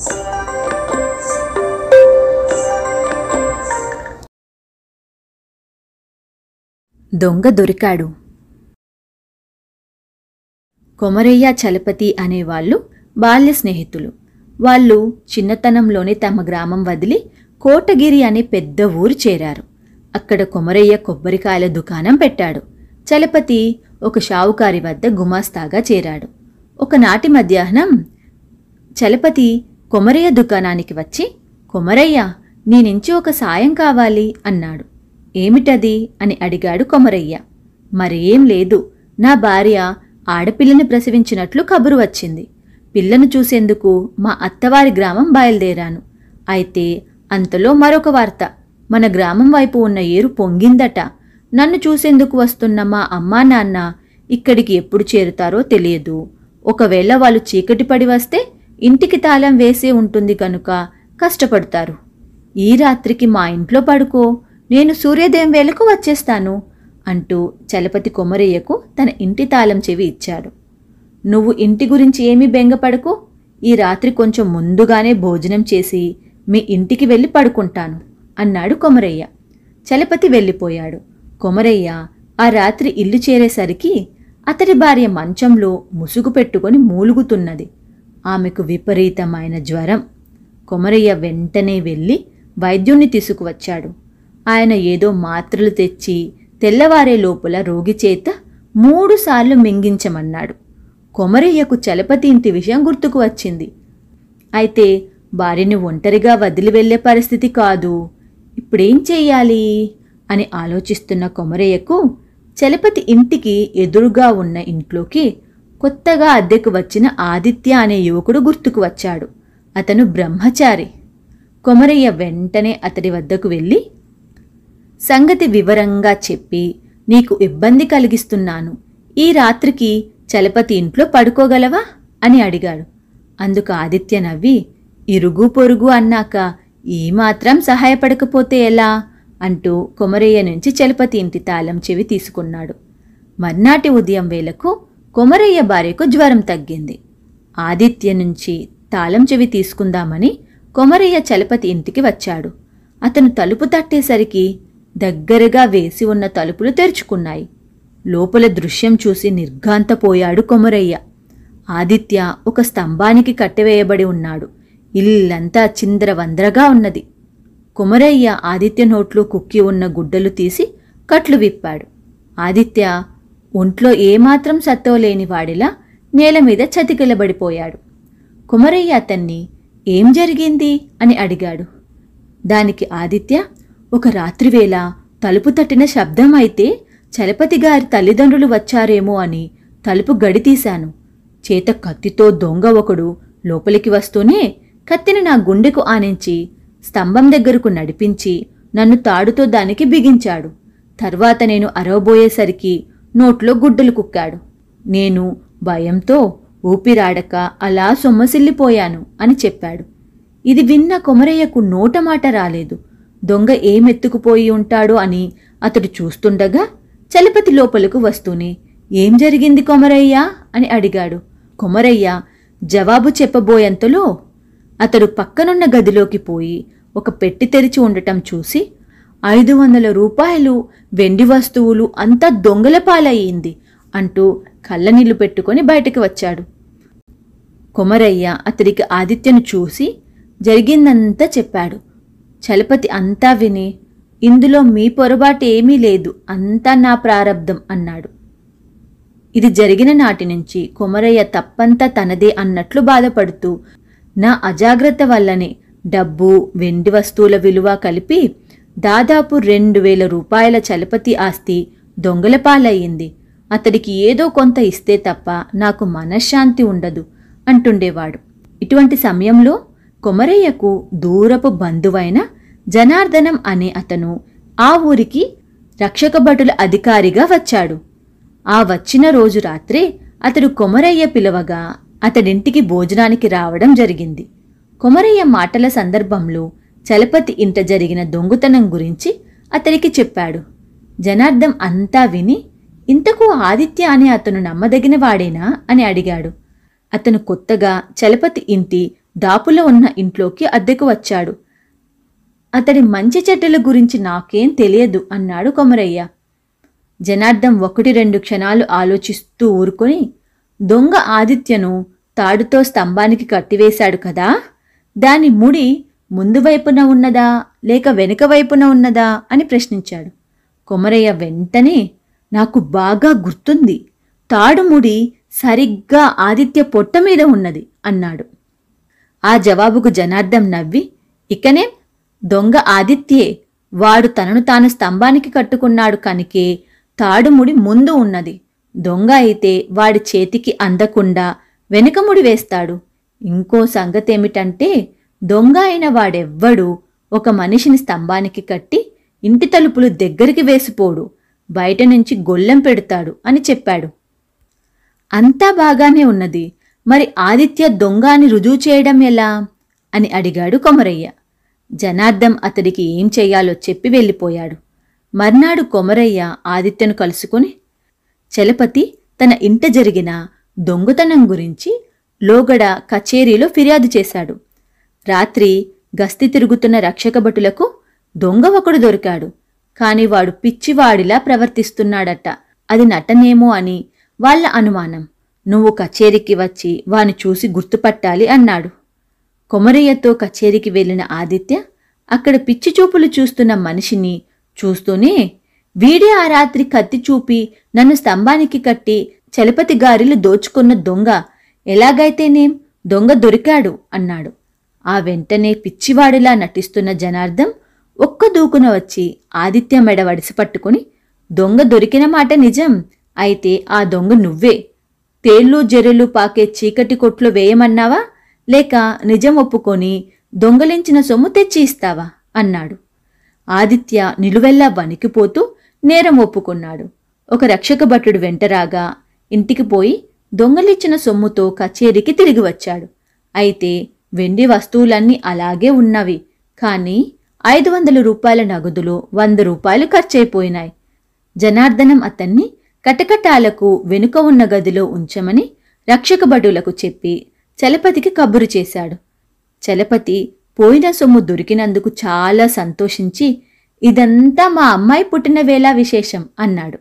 దొంగ దొరికాడు. కొమరయ్య చలపతి అనేవాళ్ళు బాల్య స్నేహితులు. వాళ్ళు చిన్నతనంలోనే తమ గ్రామం వదిలి కోటగిరి అనే పెద్ద ఊరు చేరారు. అక్కడ కొమరయ్య కొబ్బరికాయల దుకాణం పెట్టాడు. చలపతి ఒక షావుకారి వద్ద గుమాస్తాగా చేరాడు. ఒకనాటి మధ్యాహ్నం చలపతి కొమరయ్య దుకాణానికి వచ్చి కొమరయ్య నీ ఒక సాయం కావాలి అన్నాడు. ఏమిటది? అని అడిగాడు కొమరయ్య. మరేం లేదు. నా భార్య ఆడపిల్లని ప్రసవించినట్లు కబురు వచ్చింది. పిల్లను చూసేందుకు మా అత్తవారి గ్రామం బయలుదేరాను. అయితే అంతలో మరొక వార్త. మన గ్రామం వైపు ఉన్న ఏరు పొంగిందట. నన్ను చూసేందుకు వస్తున్న మా అమ్మా నాన్న ఇక్కడికి ఎప్పుడు చేరుతారో తెలియదు. ఒకవేళ వాళ్ళు చీకటి పడి వస్తే ఇంటికి తాళం వేసే ఉంటుంది కనుక కష్టపడతారు. ఈ రాత్రికి మా ఇంట్లో పడుకో నేను సూర్యోదయం వేళకు వచ్చేస్తాను అంటూ చలపతి కొమరయ్యకు తన ఇంటి తాళం చెవి ఇచ్చాడు. నువ్వు ఇంటి గురించి ఏమీ బెంగపడకు ఈ రాత్రి కొంచెం ముందుగానే భోజనం చేసి మీ ఇంటికి వెళ్ళి పడుకుంటాను అన్నాడు కొమరయ్య. చలపతి వెళ్ళిపోయాడు. కొమరయ్య ఆ రాత్రి ఇల్లు చేరేసరికి అతడి భార్య మంచంలో ముసుగు పెట్టుకొని మూలుగుతున్నది. ఆమెకు విపరీతమైన జ్వరం. కొమరయ్య వెంటనే వెళ్ళి వైద్యుణ్ణి తీసుకువచ్చాడు. ఆయన ఏదో మాత్రలు తెచ్చి తెల్లవారే లోపల రోగి చేత మూడుసార్లు మింగించమన్నాడు. కొమరయ్యకు చలపతి ఇంటి విషయం గుర్తుకు వచ్చింది. అయితే భార్యని ఒంటరిగా వదిలి వెళ్ళే పరిస్థితి కాదు. ఇప్పుడేం చెయ్యాలి అని ఆలోచిస్తున్న కొమరయ్యకు చలపతి ఇంటికి ఎదురుగా ఉన్న ఇంట్లోకి కొత్తగా అద్దెకు వచ్చిన ఆదిత్య అనే యువకుడు గుర్తుకు వచ్చాడు. అతను బ్రహ్మచారి. కొమరయ్య వెంటనే అతడి వద్దకు వెళ్ళి సంగతి వివరంగా చెప్పి నీకు ఇబ్బంది కలిగిస్తున్నాను. ఈ రాత్రికి చలపతి ఇంట్లో పడుకోగలవా? అని అడిగాడు. అందుకు ఆదిత్య నవ్వి ఇరుగు పొరుగు అన్నాక ఈ మాత్రం సహాయపడకపోతే ఎలా? అంటూ కొమరయ్య నుంచి చలపతి ఇంటి తాళం చెవి తీసుకున్నాడు. మర్నాటి ఉదయం వేళకు కొమరయ్య భార్యకు జ్వరం తగ్గింది. ఆదిత్య నుంచి తాళం చెవి తీసుకుందామని కొమరయ్య చలపతి ఇంటికి వచ్చాడు. అతను తలుపు తట్టేసరికి దగ్గరగా వేసి ఉన్న తలుపులు తెరుచుకున్నాయి. లోపల దృశ్యం చూసి నిర్ఘాంతపోయాడు కొమరయ్య. ఆదిత్య ఒక స్తంభానికి కట్టివేయబడి ఉన్నాడు. ఇల్లంతా చింద్రవంద్రగా ఉన్నది. కొమరయ్య ఆదిత్య నోట్లో కుక్కి ఉన్న గుడ్డలు తీసి కట్లు విప్పాడు. ఆదిత్య ఒంట్లో ఏమాత్రం సత్తో లేని వాడిలా నేల మీద చతికిలబడిపోయాడు. కుమరయ్య అతన్ని ఏం జరిగింది అని అడిగాడు. దానికి ఆదిత్య ఒక రాత్రివేళ తలుపు తట్టిన శబ్దం అయితే చలపతి గారి తల్లిదండ్రులు వచ్చారేమో అని తలుపు గడితీశాను చేత కత్తితో దొంగ ఒకడు లోపలికి వస్తూనే కత్తిని నా గుండెకు ఆనించి స్తంభం దగ్గరకు నడిపించి నన్ను తాడుతో దానికి బిగించాడు. తర్వాత నేను అరవబోయేసరికి నోట్లో గుడ్డలు కుక్కాడు. నేను భయంతో ఊపిరాడక అలా సొమ్మసిల్లిపోయాను అని చెప్పాడు. ఇది విన్న కొమరయ్యకు నోటమాట రాలేదు. దొంగ ఏమెత్తుకుపోయి ఉంటాడు అని అతడు చూస్తుండగా చలపతి లోపలకు వస్తూనే ఏం జరిగింది కొమరయ్య? అని అడిగాడు. కొమరయ్య జవాబు చెప్పబోయేంతలో అతడు పక్కనున్న గదిలోకి పోయి ఒక పెట్టి తెరిచి ఉండటం చూసి ఐదు వందల రూపాయలు వెండి వస్తువులు అంతా దొంగల పాలయ్యింది అంటూ కళ్ళనీళ్ళు పెట్టుకొని బయటకు వచ్చాడు. కొమరయ్య అతడికి ఆదిత్యను చూసి జరిగిందంతా చెప్పాడు. చలపతి అంతా విని ఇందులో మీ పొరపాటు ఏమీ లేదు అంతా నా ప్రారబ్ధం అన్నాడు. ఇది జరిగిన నాటి నుంచి కొమరయ్య తప్పంతా తనదే అన్నట్లు బాధపడుతూ నా అజాగ్రత్త వల్లనే డబ్బు వెండి వస్తువుల విలువ కలిపి దాదాపు రెండు వేల రూపాయల చలపతి ఆస్తి దొంగలపాలయ్యింది అతడికి ఏదో కొంత ఇస్తే తప్ప నాకు మనశ్శాంతి ఉండదు అంటుండేవాడు. ఇటువంటి సమయంలో కొమరయ్యకు దూరపు బంధువైన జనార్దనం అనే అతను ఆ ఊరికి రక్షక భటుల అధికారిగా వచ్చాడు. ఆ వచ్చిన రోజు రాత్రే అతడు కొమరయ్య పిలవగా అతడింటికి భోజనానికి రావడం జరిగింది. కొమరయ్య మాటల సందర్భంలో చలపతి ఇంట జరిగిన దొంగతనం గురించి అతడికి చెప్పాడు. జనార్దం అంతా విని ఇంతకు ఆదిత్య అనే అతను నమ్మదగిన వాడేనా? అని అడిగాడు. అతను కొత్తగా చలపతి ఇంటి దాపులో ఉన్న ఇంట్లోకి అద్దెకు వచ్చాడు. అతడి మంచి చెడ్డల గురించి నాకేం తెలియదు అన్నాడు కొమరయ్య. జనార్దం ఒకటి రెండు క్షణాలు ఆలోచిస్తూ ఊరుకొని దొంగ ఆదిత్యను తాడుతో స్తంభానికి కట్టివేశాడు కదా? దాని ముడి ముందు వైపున ఉన్నదా లేక వెనుక వైపున ఉన్నదా అని ప్రశ్నించాడు. కొమరయ్య వెంటనే నాకు బాగా గుర్తుంది. తాడుముడి సరిగ్గా ఆదిత్య పొట్ట మీద ఉన్నది అన్నాడు. ఆ జవాబుకు జనార్దం నవ్వి ఇకనే దొంగ ఆదిత్యే వాడు తనను తాను స్తంభానికి కట్టుకున్నాడు కనుకే తాడుముడి ముందు ఉన్నది. దొంగ అయితే వాడి చేతికి అందకుండా వెనుకముడి వేస్తాడు. ఇంకో సంగతేమిటంటే దొంగ అయిన వాడెవ్వడు. ఒక మనిషిని స్తంభానికి కట్టి ఇంటి తలుపులు దగ్గరికి వేసిపోడు. బయట నుంచి గొల్లెం పెడతాడు అని చెప్పాడు. అంతా బాగానే ఉన్నది. మరి ఆదిత్య దొంగ అని రుజువు చేయడం ఎలా? అని అడిగాడు కొమరయ్య. జనార్దం అతడికి ఏం చేయాలో చెప్పి వెళ్ళిపోయాడు. మర్నాడు కొమరయ్య ఆదిత్యను కలుసుకుని చలపతి తన ఇంట జరిగిన దొంగతనం గురించి లోగడ కచేరీలో ఫిర్యాదు చేశాడు. రాత్రి గస్తీ తిరుగుతున్న రక్షకభటులకు దొంగ ఒకడు దొరికాడు. కాని వాడు పిచ్చివాడిలా ప్రవర్తిస్తున్నాడట. అది నటనేమో అని వాళ్ళ అనుమానం. నువ్వు కచేరీకి వచ్చి వాని చూసి గుర్తుపట్టాలి అన్నాడు. కొమరయ్యతో కచేరీకి వెళ్ళిన ఆదిత్య అక్కడ పిచ్చి చూపులు చూస్తున్న మనిషిని చూస్తూనే వీడే ఆ రాత్రి కత్తి చూపి నన్ను స్తంభానికి కట్టి చలపతి గారిలు దోచుకున్న దొంగ ఎలాగైతేనేం దొంగ దొరికాడు అన్నాడు. ఆ వెంటనే పిచ్చివాడిలా నటిస్తున్న జనార్దం ఒక్క దూకున వచ్చి ఆదిత్య మెడ వడిసి పట్టుకుని దొంగ దొరికిన మాట నిజం. అయితే ఆ దొంగ నువ్వే. తేళ్ళు జెర్రెలు పాకే చీకటి కొట్లు వేయమన్నావా? లేక నిజం ఒప్పుకొని దొంగలించిన సొమ్ము తెచ్చి ఇస్తావా? అన్నాడు. ఆదిత్య నిలువెల్లా వణికిపోతూ నేరం ఒప్పుకున్నాడు. ఒక రక్షక భటుడు వెంటరాగా ఇంటికి పోయి దొంగలిచ్చిన సొమ్ముతో కచేరీకి తిరిగి వచ్చాడు. అయితే వెండి వస్తువులన్నీ అలాగే ఉన్నవి. కానీ ఐదు వందల రూపాయల నగదులో వంద రూపాయలు ఖర్చయిపోయినాయి జనార్దనం అతన్ని కటకటాలకు వెనుక ఉన్న గదిలో ఉంచమని రక్షక భటులకు చెప్పి చలపతికి కబురు చేశాడు. చలపతి పోయిన సొమ్ము దొరికినందుకు చాలా సంతోషించి ఇదంతా మా అమ్మాయి పుట్టిన వేళ విశేషం అన్నాడు.